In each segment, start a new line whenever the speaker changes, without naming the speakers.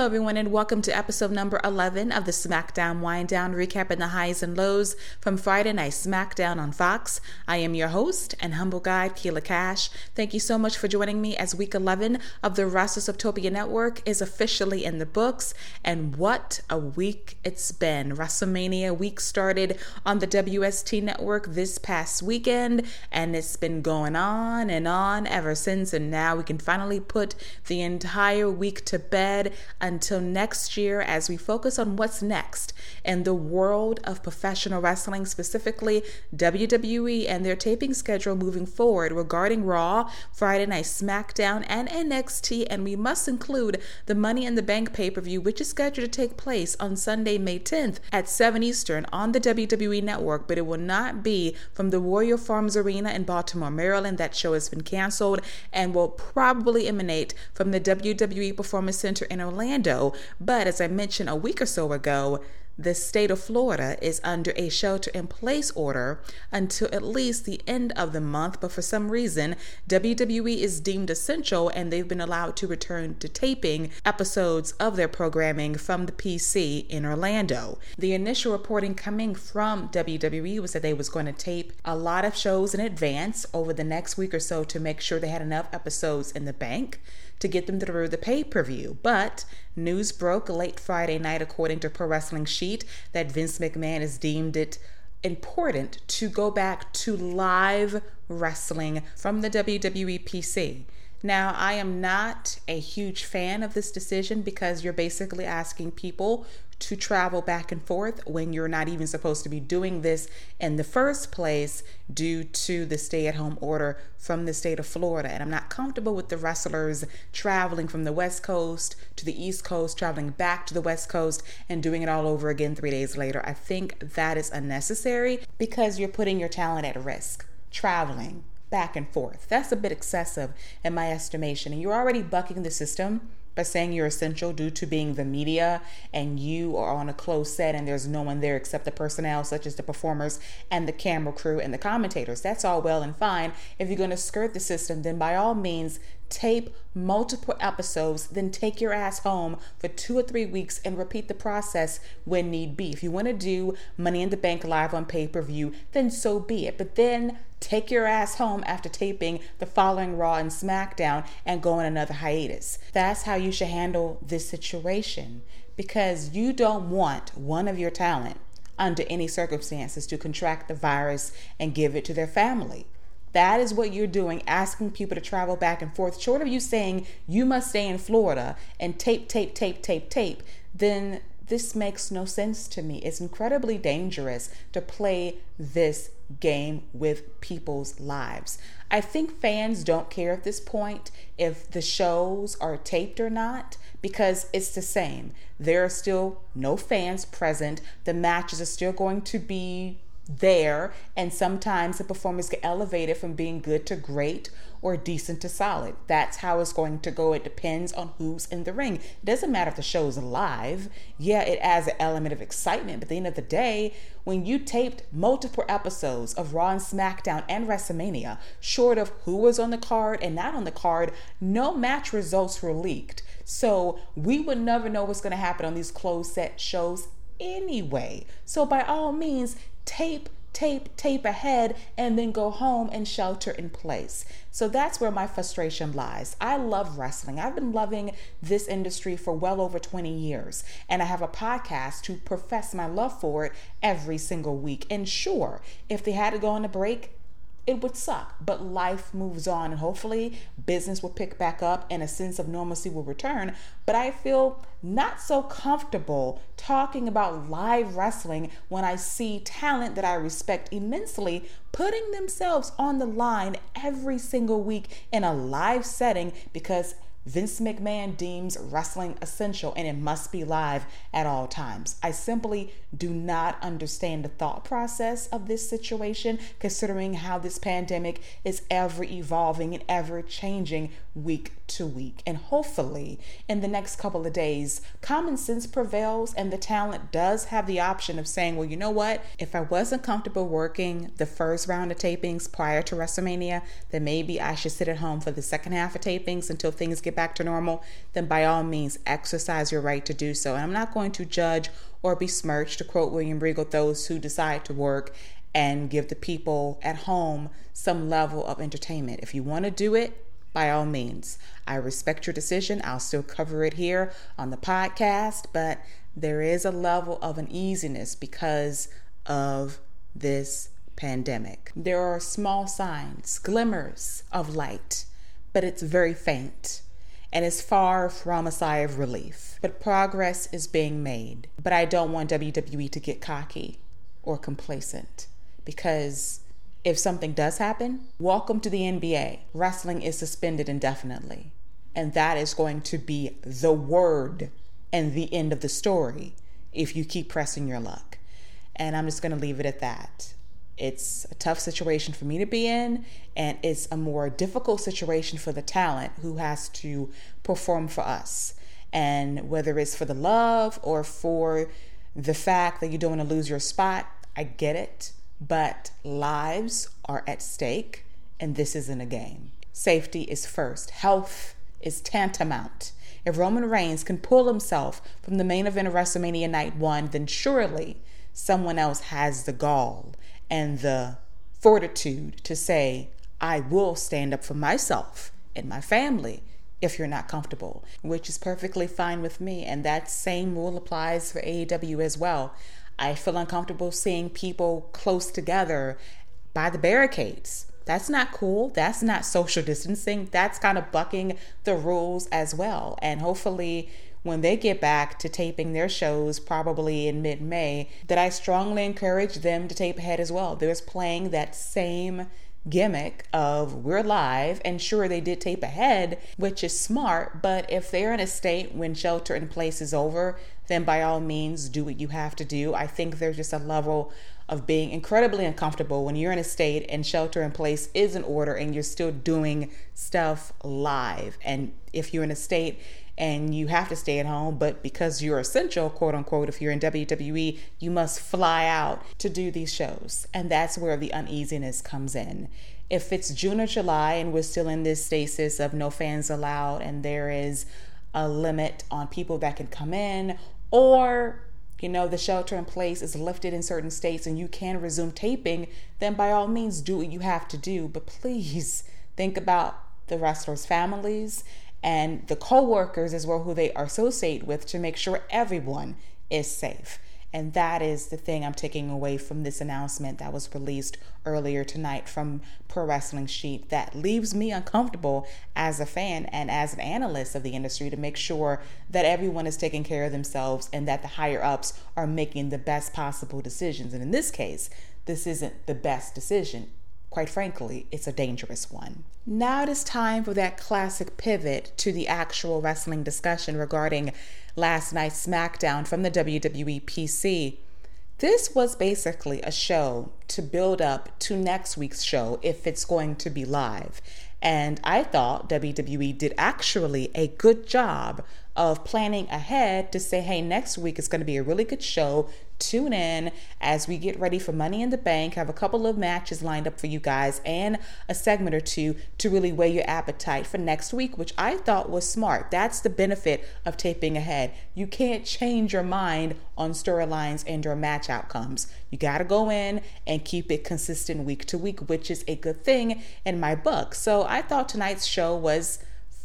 Hello, everyone, and welcome to episode number 11 of the SmackDown WineDown, recapping the highs and lows from Friday Night SmackDown on Fox. I am your host and humble guide, Keila Cash. Thank you so much for joining me as week 11 of the Wrestlers of Topia Network is officially in the books. And what a week it's been! WrestleMania week started on the WST network this past weekend, and it's been going on and on ever since. And now we can finally put the entire week to bed until next year as we focus on what's next in the world of professional wrestling, specifically WWE and their taping schedule moving forward regarding Raw, Friday Night SmackDown, and NXT. And we must include the Money in the Bank pay per view, which is scheduled to take place on Sunday, May 10th at 7 Eastern on the WWE Network, but it will not be from the Royal Farms Arena in Baltimore, Maryland. That show has been canceled and will probably emanate from the WWE Performance Center in Orlando. Orlando, but as I mentioned a week or so ago, the state of Florida is under a shelter in place order until at least the end of the month, but for some reason, WWE is deemed essential and they've been allowed to return to taping episodes of their programming from the PC in Orlando. The initial reporting coming from WWE was that they was going to tape a lot of shows in advance over the next week or so to make sure they had enough episodes in the bank to get them through the pay per view. But news broke late Friday night, according to Pro Wrestling Sheet, that Vince McMahon has deemed it important to go back to live wrestling from the WWE PC. Now, I am not a huge fan of this decision because you're basically asking people to travel back and forth when you're not even supposed to be doing this in the first place due to the stay at home order from the state of Florida. And I'm not comfortable with the wrestlers traveling from the West Coast to the East Coast, traveling back to the West Coast, and doing it all over again three days later. I think that is unnecessary because you're putting your talent at risk traveling back and forth. That's a bit excessive in my estimation. And you're already bucking the system by saying you're essential due to being the media and you are on a closed set and there's no one there except the personnel, such as the performers and the camera crew and the commentators. That's all well and fine. If you're going to skirt the system, then by all means, tape multiple episodes, then take your ass home for two or three weeks and repeat the process when need be. If you want to do Money in the Bank live on pay per view, then so be it. But then take your ass home after taping the following Raw and SmackDown and go on another hiatus. That's how you should handle this situation because you don't want one of your talent under any circumstances to contract the virus and give it to their family. That is what you're doing, asking people to travel back and forth. Short of you saying you must stay in Florida and tape, tape, tape, tape, tape, then this makes no sense to me. It's incredibly dangerous to play this game with people's lives. I think fans don't care at this point if the shows are taped or not because it's the same. There are still no fans present. The matches are still going to be there, and sometimes the performers get elevated from being good to great or decent to solid. That's how it's going to go. It depends on who's in the ring. It doesn't matter if the show's live. Yeah, it adds an element of excitement, but at the end of the day, when you taped multiple episodes of Raw and SmackDown and WrestleMania, short of who was on the card and not on the card, no match results were leaked. So we would never know what's going to happen on these closed set shows anyway. So by all means, tape, tape, tape ahead, and then go home and shelter in place. So that's where my frustration lies. I love wrestling. I've been loving this industry for well over 20 years, and I have a podcast to profess my love for it every single week. And sure, if they had to go on a break, it would suck, but life moves on and hopefully business will pick back up and a sense of normalcy will return. But I feel not so comfortable talking about live wrestling when I see talent that I respect immensely putting themselves on the line every single week in a live setting because Vince McMahon deems wrestling essential and it must be live at all times. I simply do not understand the thought process of this situation, considering how this pandemic is ever evolving and ever changing week to week. And hopefully, in the next couple of days, common sense prevails and the talent does have the option of saying, well, you know what? If I wasn't comfortable working the first round of tapings prior to WrestleMania, then maybe I should sit at home for the second half of tapings until things get back to normal, then by all means exercise your right to do so. And I'm not going to judge or besmirch, to quote William Regal, those who decide to work and give the people at home some level of entertainment. If you want to do it, by all means. I respect your decision. I'll still cover it here on the podcast, but there is a level of uneasiness because of this pandemic. There are small signs, glimmers of light, but it's very faint and is far from a sigh of relief. But progress is being made. But I don't want WWE to get cocky or complacent because if something does happen, welcome to the NBA. Wrestling is suspended indefinitely. And that is going to be the word and the end of the story if you keep pressing your luck. And I'm just going to leave it at that. It's a tough situation for me to be in, and it's a more difficult situation for the talent who has to perform for us. And whether it's for the love or for the fact that you don't want to lose your spot, I get it. But lives are at stake, and this isn't a game. Safety is first, health is tantamount. If Roman Reigns can pull himself from the main event of WrestleMania Night 1, then surely someone else has the gall and the fortitude to say, I will stand up for myself and my family if you're not comfortable, which is perfectly fine with me. And that same rule applies for AEW as well. I feel uncomfortable seeing people close together by the barricades. That's not cool. That's not social distancing. That's kind of bucking the rules as well. And hopefully, when they get back to taping their shows, probably in mid May, that I strongly encourage them to tape ahead as well. There's playing that same gimmick of we're live and sure they did tape ahead which is smart but if they're in a state when shelter in place is over then by all means do what you have to do. I think there's just a level of being incredibly uncomfortable when you're in a state and shelter in place is in order and you're still doing stuff live. And if you're in a state and you have to stay at home, but because you're essential, quote unquote, if you're in WWE, you must fly out to do these shows. And that's where the uneasiness comes in. If it's June or July and we're still in this stasis of no fans allowed and there is a limit on people that can come in, or you know, the shelter in place is lifted in certain states and you can resume taping, then by all means do what you have to do. But please think about the wrestlers' families and the co-workers as well who they associate with to make sure everyone is safe. And that is the thing I'm taking away from this announcement that was released earlier tonight from Pro Wrestling Sheet that leaves me uncomfortable as a fan and as an analyst of the industry to make sure that everyone is taking care of themselves and that the higher ups are making the best possible decisions. And in this case, this isn't the best decision quite frankly, it's a dangerous one. Now it is time for that classic pivot to the actual wrestling discussion regarding last night's SmackDown from the WWE PC. This was basically a show to build up to next week's show if it's going to be live. And I thought WWE did actually a good job of planning ahead to say, hey, next week is going to be a really good show. Tune in as we get ready for Money in the Bank. I Have a couple of matches lined up for you guys and a segment or two to really weigh your appetite for next week, which I thought was smart. That's the benefit of taping ahead. You can't change your mind on storylines and your match outcomes. You got to go in and keep it consistent week to week, which is a good thing in my book. So I thought tonight's show was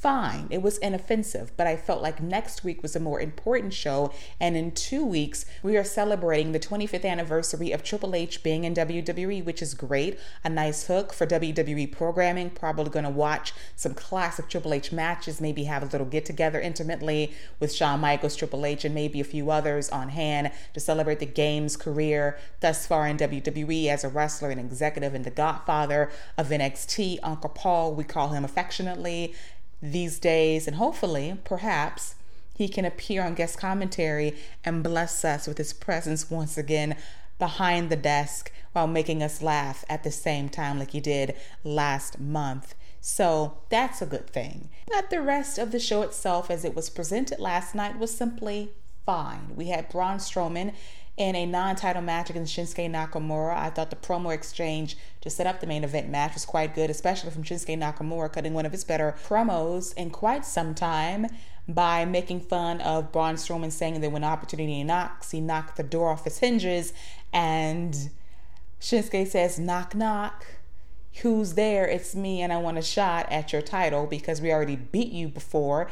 fine. It was inoffensive, but I felt like next week was a more important show. And in two weeks, we are celebrating the 25th anniversary of Triple H being in WWE, which is great. A nice hook for WWE programming. Probably going to watch some classic Triple H matches, maybe have a little get together intimately with Shawn Michaels, Triple H, and maybe a few others on hand to celebrate the game's career thus far in WWE as a wrestler and executive and the godfather of NXT, Uncle Paul, we call him affectionately these days, and hopefully, perhaps, he can appear on guest commentary and bless us with his presence once again behind the desk while making us laugh at the same time, like he did last month. So that's a good thing. But the rest of the show itself, as it was presented last night, was simply fine. We had Braun Strowman in a non title match against Shinsuke Nakamura. I thought the promo exchange to set up the main event match was quite good, especially from Shinsuke Nakamura cutting one of his better promos in quite some time by making fun of Braun Strowman saying that when opportunity knocks, he knocked the door off his hinges. And Shinsuke says, knock, knock. Who's there? It's me, and I want a shot at your title because we already beat you before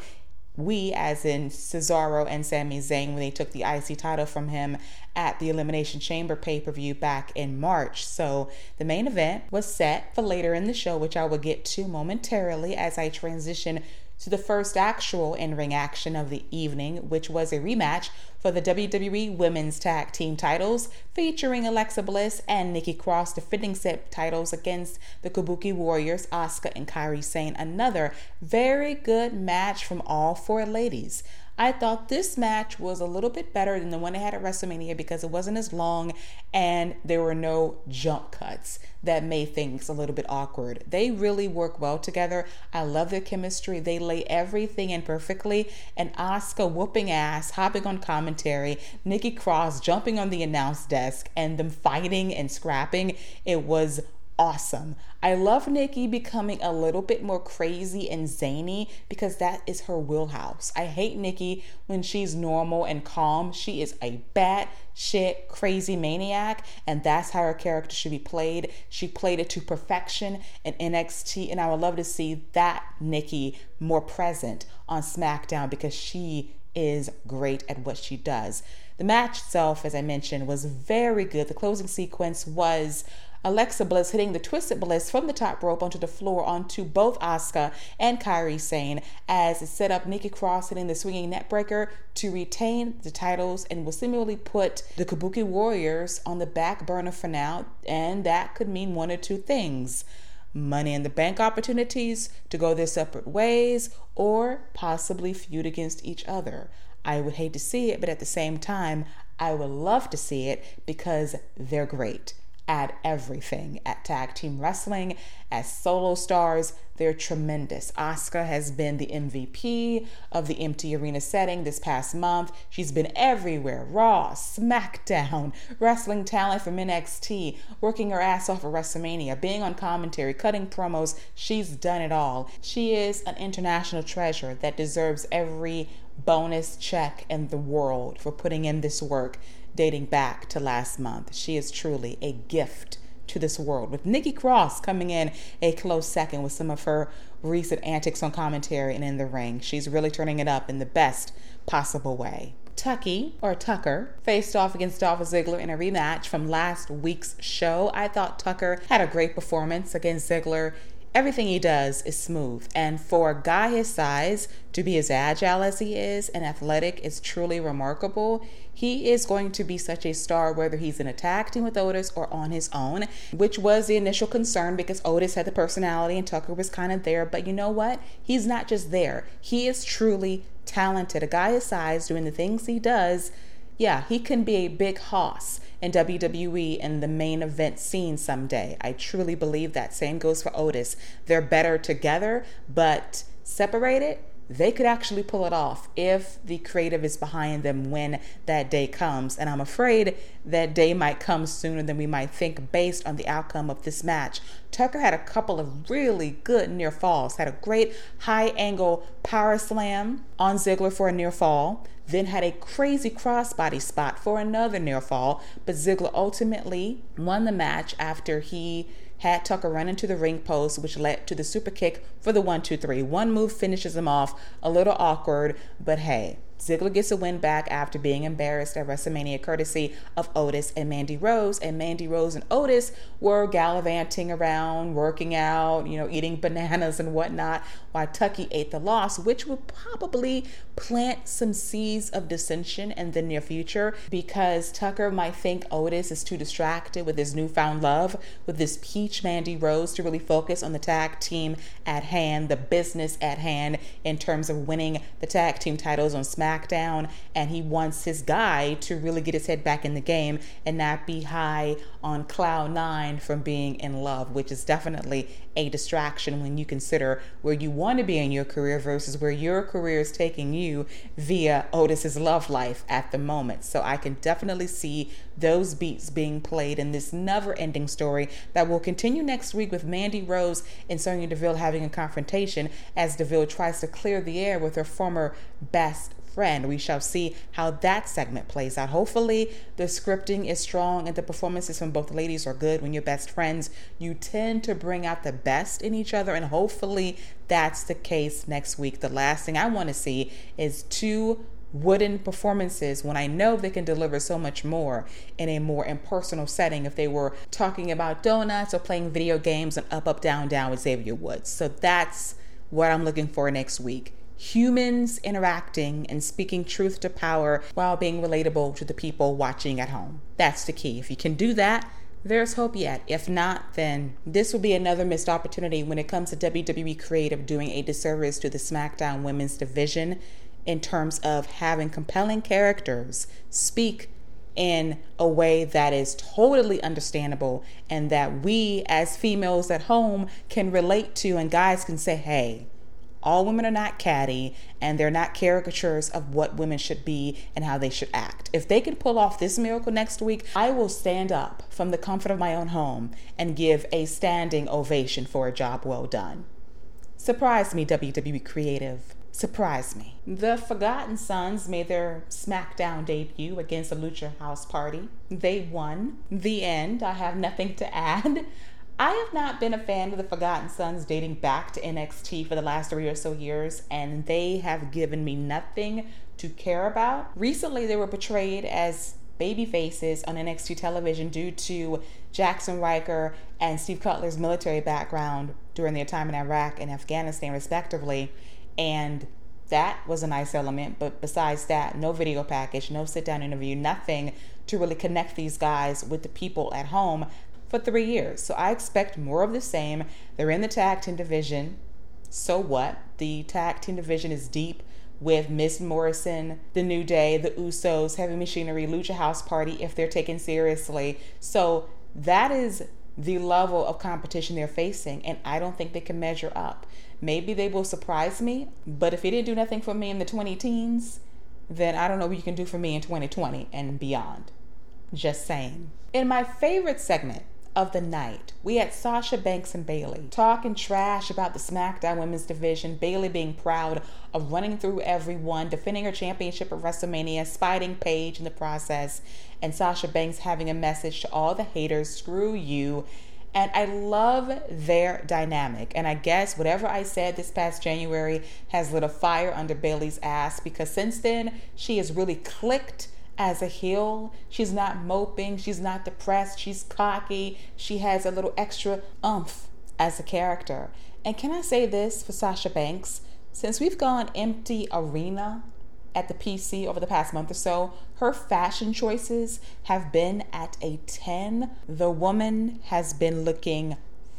we, as in Cesaro and Sami Zayn, when they took the IC title from him at the Elimination Chamber pay per view back in March. So the main event was set for later in the show, which I will get to momentarily as I transition to the first actual in ring action of the evening, which was a rematch for the WWE Women's Tag Team titles, featuring Alexa Bliss and Nikki Cross defending said titles against the Kabuki Warriors, Asuka and Kairi Sane. Another very good match from all four ladies. I thought this match was a little bit better than the one they had at WrestleMania because it wasn't as long and there were no jump cuts that made things a little bit awkward. They really work well together. I love their chemistry. They lay everything in perfectly. And Asuka whooping ass, hopping on commentary, Nikki Cross jumping on the announce desk, and them fighting and scrapping. It was awesome. I love Nikki becoming a little bit more crazy and zany because that is her wheelhouse. I hate Nikki when she's normal and calm. She is a bat shit crazy maniac and that's how her character should be played. She played it to perfection in NXT and I would love to see that Nikki more present on SmackDown because she is great at what she does. The match itself, as I mentioned, was very good. The closing sequence was Alexa Bliss hitting the Twisted Bliss from the top rope onto the floor onto both Asuka and Kairi Sane as it set up Nikki Cross hitting the swinging neckbreaker to retain the titles and will similarly put the Kabuki Warriors on the back burner for now. And that could mean one or two things money in the bank opportunities to go their separate ways or possibly feud against each other. I would hate to see it, but at the same time, I would love to see it because they're great at everything at tag team wrestling as solo stars. They're tremendous. Asuka has been the mvp of the empty arena setting this past month. She's been everywhere. Raw smackdown wrestling talent from nxt working her ass off at wrestlemania being on commentary cutting promos. She's done it all. She is an international treasure that deserves every bonus check in the world for putting in this work dating back to last month. She is truly a gift to this world. With Nikki Cross coming in a close second with some of her recent antics on commentary and in the ring. She's really turning it up in the best possible way. Tucky, or Tucker, faced off against Dolph Ziggler in a rematch from last week's show. I thought Tucker had a great performance against Ziggler everything he does is smooth. And for a guy his size to be as agile as he is and athletic is truly remarkable. He is going to be such a star whether he's in a tag team with Otis or on his own, which was the initial concern because Otis had the personality and Tucker was kind of there. But you know what? He's not just there, he is truly talented. A guy his size doing the things he does, yeah, he can be a big hoss in WWE in the main event scene someday. I truly believe that. Same goes for Otis. They're better together, but separated, they could actually pull it off if the creative is behind them when that day comes. And I'm afraid that day might come sooner than we might think based on the outcome of this match. Tucker had a couple of really good near falls, had a great high angle power slam on Ziggler for a near fall, then had a crazy crossbody spot for another near fall. But Ziggler ultimately won the match after he had Tucker run into the ring post, which led to the super kick for the one, two, three. One move finishes him off, a little awkward, but hey, Ziggler gets a win back after being embarrassed at WrestleMania, courtesy of Otis and Mandy Rose. And Mandy Rose and Otis were gallivanting around, working out, you know, eating bananas and whatnot, while Tucky ate the loss, which would probably plant some seeds of dissension in the near future because Tucker might think Otis is too distracted with his newfound love with this peach Mandy Rose to really focus on the tag team at hand, the business at hand in terms of winning the tag team titles on SmackDown SmackDown and he wants his guy to really get his head back in the game and not be high on cloud nine from being in love, which is definitely a distraction when you consider where you want to be in your career versus where your career is taking you via Otis's love life at the moment. So I can definitely see those beats being played in this never ending story that will continue next week with Mandy Rose and Sonya Deville having a confrontation as Deville tries to clear the air with her former best friend. We shall see how that segment plays out. Hopefully, the scripting is strong and the performances from both ladies are good. When you're best friends, you tend to bring out the best in each other, and hopefully, that's the case next week. The last thing I want to see is two wooden performances when I know they can deliver so much more in a more impersonal setting if they were talking about donuts or playing video games and up, up, down, down with Xavier Woods. So that's what I'm looking for next week. Humans interacting and speaking truth to power while being relatable to the people watching at home. That's the key. If you can do that, there's hope yet. If not, then this will be another missed opportunity when it comes to WWE Creative doing a disservice to the SmackDown Women's Division in terms of having compelling characters speak in a way that is totally understandable and that we as females at home can relate to and guys can say hey all women are not catty and they're not caricatures of what women should be and how they should act. If they can pull off this miracle next week, I will stand up from the comfort of my own home and give a standing ovation for a job well done. Surprise me, WWE Creative surprised me. The Forgotten Sons made their SmackDown debut against the Lucha House Party. They won. The end. I have nothing to add. I have not been a fan of the Forgotten Sons dating back to NXT for the last three or so years, and they have given me nothing to care about. Recently, they were portrayed as baby faces on NXT television due to Jackson Ryker and Steve Cutler's military background during their time in Iraq and Afghanistan, respectively. And that was a nice element. But besides that, no video package, no sit down interview, nothing to really connect these guys with the people at home for three years. So I expect more of the same. They're in the tag team division. So what? The tag team division is deep with Miz Morrison, The New Day, The Usos, Heavy Machinery, Lucha House Party if they're taken seriously. So that is the level of competition they're facing, and I don't think they can measure up. Maybe they will surprise me, but if he didn't do nothing for me in the 20 teens, then I don't know what you can do for me in 2020 and beyond. Just saying. In my favorite segment of the night, we had Sasha Banks and Bayley talking trash about the SmackDown Women's Division. Bayley being proud of running through everyone, defending her championship at WrestleMania, spiting Paige in the process, and Sasha Banks having a message to all the haters screw you and I love their dynamic. And I guess whatever I said this past January has lit a fire under Bayley's ass because since then she has really clicked as a heel. She's not moping, she's not depressed, she's cocky, she has a little extra umph as a character. And can I say this for Sasha Banks? Since we've gone empty arena at the PC over the past month or so, her fashion choices have been at a 10. The woman has been looking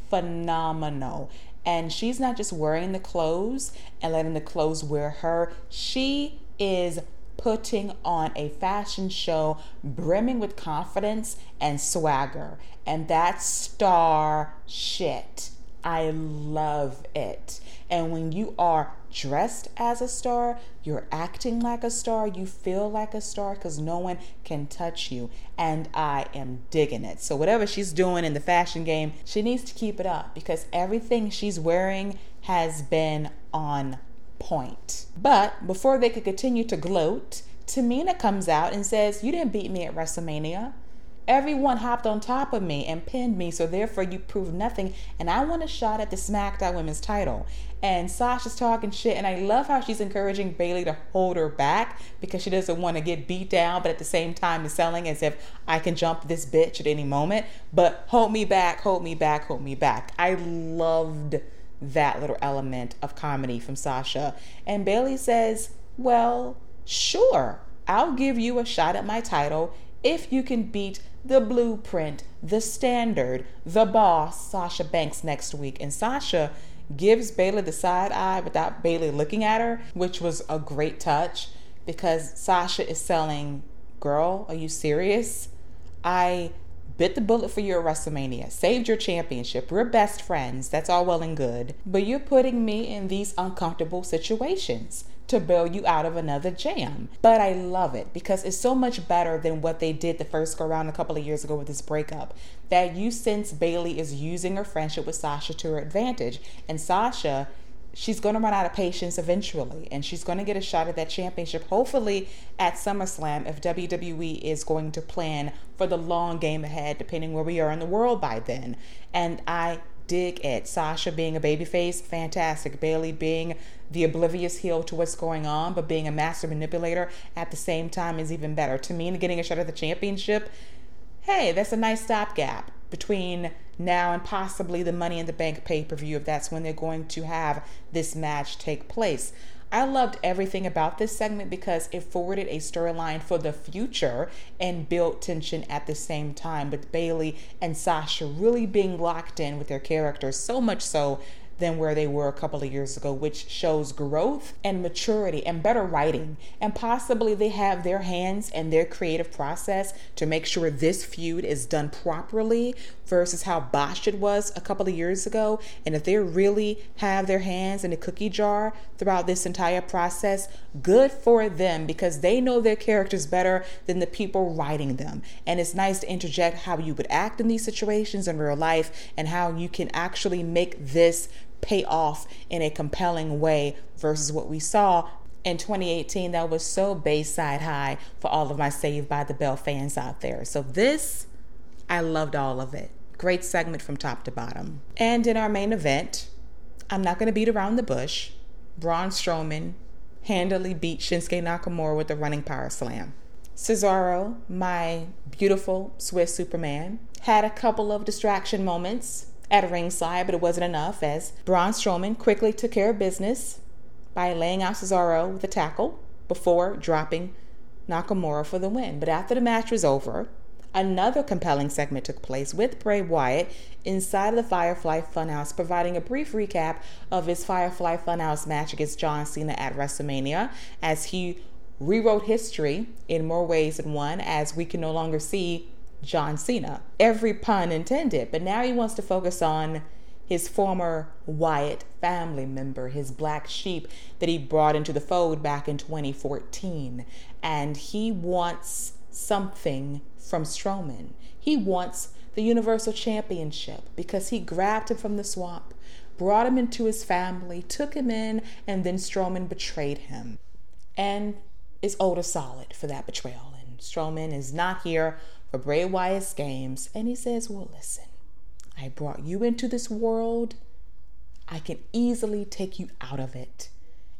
phenomenal. And she's not just wearing the clothes and letting the clothes wear her, she is putting on a fashion show brimming with confidence and swagger. And that's star shit. I love it. And when you are dressed as a star, you're acting like a star, you feel like a star because no one can touch you. And I am digging it. So, whatever she's doing in the fashion game, she needs to keep it up because everything she's wearing has been on point. But before they could continue to gloat, Tamina comes out and says, You didn't beat me at WrestleMania. Everyone hopped on top of me and pinned me, so therefore you proved nothing. And I want a shot at the SmackDown Women's title. And Sasha's talking shit, and I love how she's encouraging Bayley to hold her back because she doesn't want to get beat down, but at the same time is selling as if I can jump this bitch at any moment. But hold me back, hold me back, hold me back. I loved that little element of comedy from Sasha. And Bayley says, Well, sure, I'll give you a shot at my title if you can beat the blueprint, the standard, the boss, Sasha Banks next week. And Sasha gives Bayley the side eye without Bayley looking at her, which was a great touch. because Sasha is selling, girl, are you serious? I bit the bullet for your WrestleMania, saved your championship. We're best friends. That's all well and good. But you're putting me in these uncomfortable situations to bail you out of another jam. But I love it because it's so much better than what they did the first go around a couple of years ago with this breakup. That you sense Bayley is using her friendship with Sasha to her advantage. And Sasha she's going to run out of patience eventually and she's going to get a shot at that championship hopefully at SummerSlam if WWE is going to plan for the long game ahead depending where we are in the world by then. And I dig it. Sasha being a babyface fantastic. Bayley being the oblivious heel to what's going on but being a master manipulator at the same time is even better. Tamina getting a shot at the championship hey that's a nice stopgap between now and possibly the Money in the Bank pay per view, if that's when they're going to have this match take place. I loved everything about this segment because it forwarded a storyline for the future and built tension at the same time with Bayley and Sasha really being locked in with their characters, so much so than where they were a couple of years ago, which shows growth and maturity and better writing. And possibly they have their hands and their creative process to make sure this feud is done properly versus how botched it was a couple of years ago. And if they really have their hands in the cookie jar throughout this entire process, good for them because they know their characters better than the people writing them. And it's nice to interject how you would act in these situations in real life and how you can actually make this pay off in a compelling way versus what we saw in 2018 that was so Bayside high for all of my Saved by the Bell fans out there. So this, I loved all of it. Great segment from top to bottom. And in our main event, I'm not going to beat around the bush. Braun Strowman handily beat Shinsuke Nakamura with a running power slam. Cesaro, my beautiful Swiss Superman, had a couple of distraction moments at ringside, but it wasn't enough as Braun Strowman quickly took care of business by laying out Cesaro with a tackle before dropping Nakamura for the win. But after the match was over, another compelling segment took place with Bray Wyatt inside of the Firefly Funhouse, providing a brief recap of his Firefly Funhouse match against John Cena at WrestleMania as he rewrote history in more ways than one, as we can no longer see John Cena. Every pun intended, but now he wants to focus on his former Wyatt family member, his black sheep that he brought into the fold back in 2014. And he wants something from Strowman. He wants the Universal Championship because he grabbed him from the swamp, brought him into his family, took him in, and then Strowman betrayed him. And is owed a solid for that betrayal. And Strowman is not here for Bray Wyatt's games. And he says, Well, listen, I brought you into this world. I can easily take you out of it.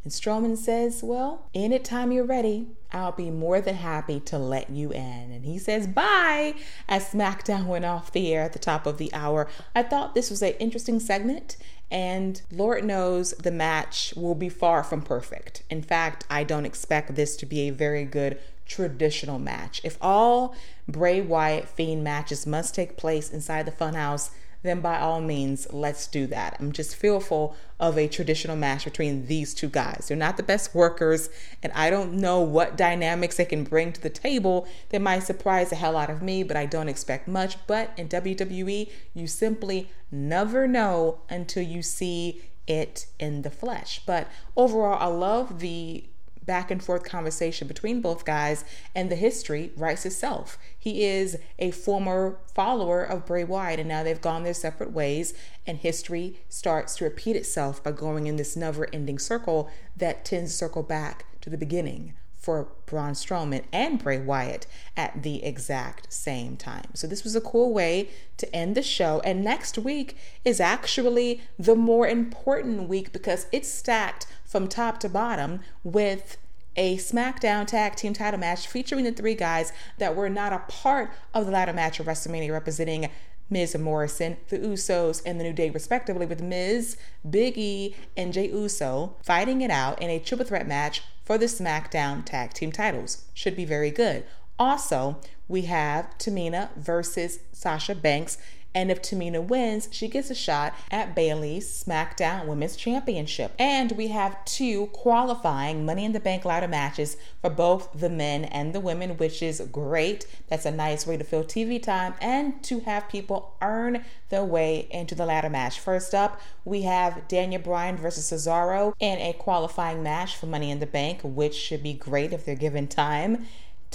And Strowman says, Well, anytime you're ready, I'll be more than happy to let you in. And he says, Bye, as SmackDown went off the air at the top of the hour. I thought this was an interesting segment, and Lord knows the match will be far from perfect. In fact, I don't expect this to be a very good traditional match. If all Bray Wyatt Fiend matches must take place inside the funhouse, then by all means, let's do that. I'm just fearful of a traditional match between these two guys. They're not the best workers, and I don't know what dynamics they can bring to the table that might surprise the hell out of me, but I don't expect much. But in WWE, you simply never know until you see it in the flesh. But overall, I love the back and forth conversation between both guys, and the history writes itself. He is a former follower of Bray Wyatt, and now they've gone their separate ways, and history starts to repeat itself by going in this never ending circle that tends to circle back to the beginning for Braun Strowman and Bray Wyatt at the exact same time. So this was a cool way to end the show. And next week is actually the more important week because it's stacked from top to bottom with a SmackDown Tag Team title match featuring the three guys that were not a part of the ladder match of WrestleMania, representing Miz Morrison, the Usos, and the New Day, respectively, with Miz, Big E, and Jey Uso fighting it out in a triple threat match for the SmackDown Tag Team titles. Should be very good. Also, we have Tamina versus Sasha Banks And if Tamina wins, she gets a shot at Bayley's SmackDown Women's Championship. And we have two qualifying Money in the Bank ladder matches for both the men and the women, which is great. That's a nice way to fill TV time and to have people earn their way into the ladder match. First up, we have Daniel Bryan versus Cesaro in a qualifying match for Money in the Bank, which should be great if they're given time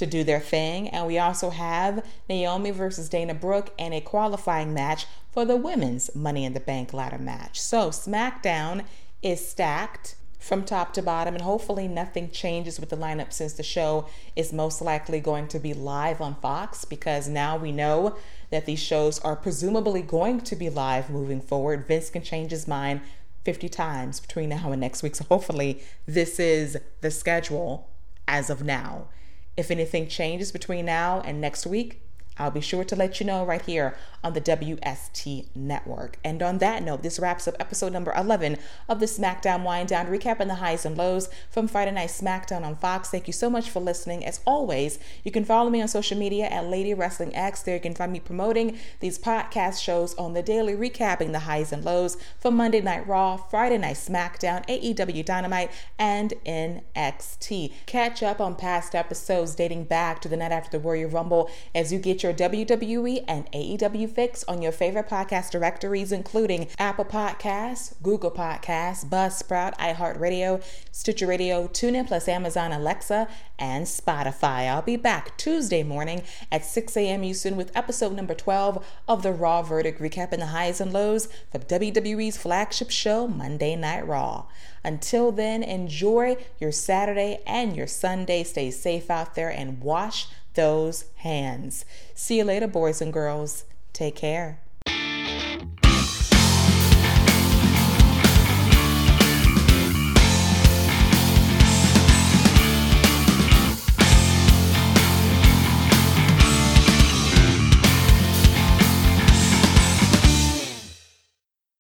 to do their thing. And we also have Naomi versus Dana Brooke and a qualifying match for the women's Money in the Bank ladder match. So SmackDown is stacked from top to bottom, and hopefully nothing changes with the lineup since the show is most likely going to be live on Fox because now we know that these shows are presumably going to be live moving forward. Vince can change his mind 50 times between now and next week, so hopefully this is the schedule as of now. If anything changes between now and next week, I'll be sure to let you know right here on the WST network. And on that note, this wraps up episode number 11 of the SmackDown WineDown, recapping the highs and lows from Friday Night SmackDown on Fox. Thank you so much for listening. As always, you can follow me on social media at Lady Wrestling X. There you can find me promoting these podcast shows on the daily, recapping the highs and lows from Monday Night Raw, Friday Night SmackDown, AEW Dynamite, and NXT. Catch up on past episodes dating back to the night after the Royal Rumble as you get your your WWE and AEW fix on your favorite podcast directories, including Apple Podcasts, Google Podcasts, Buzzsprout, iHeartRadio, Stitcher Radio, TuneIn Plus Amazon Alexa, and Spotify. I'll be back Tuesday morning at 6 a.m. Eastern with episode number 12 of the Raw Verdict, recapping the highs and lows of WWE's flagship show, Monday Night Raw. Until then, enjoy your Saturday and your Sunday. Stay safe out there and wash those hands. See you later, boys and girls. Take care.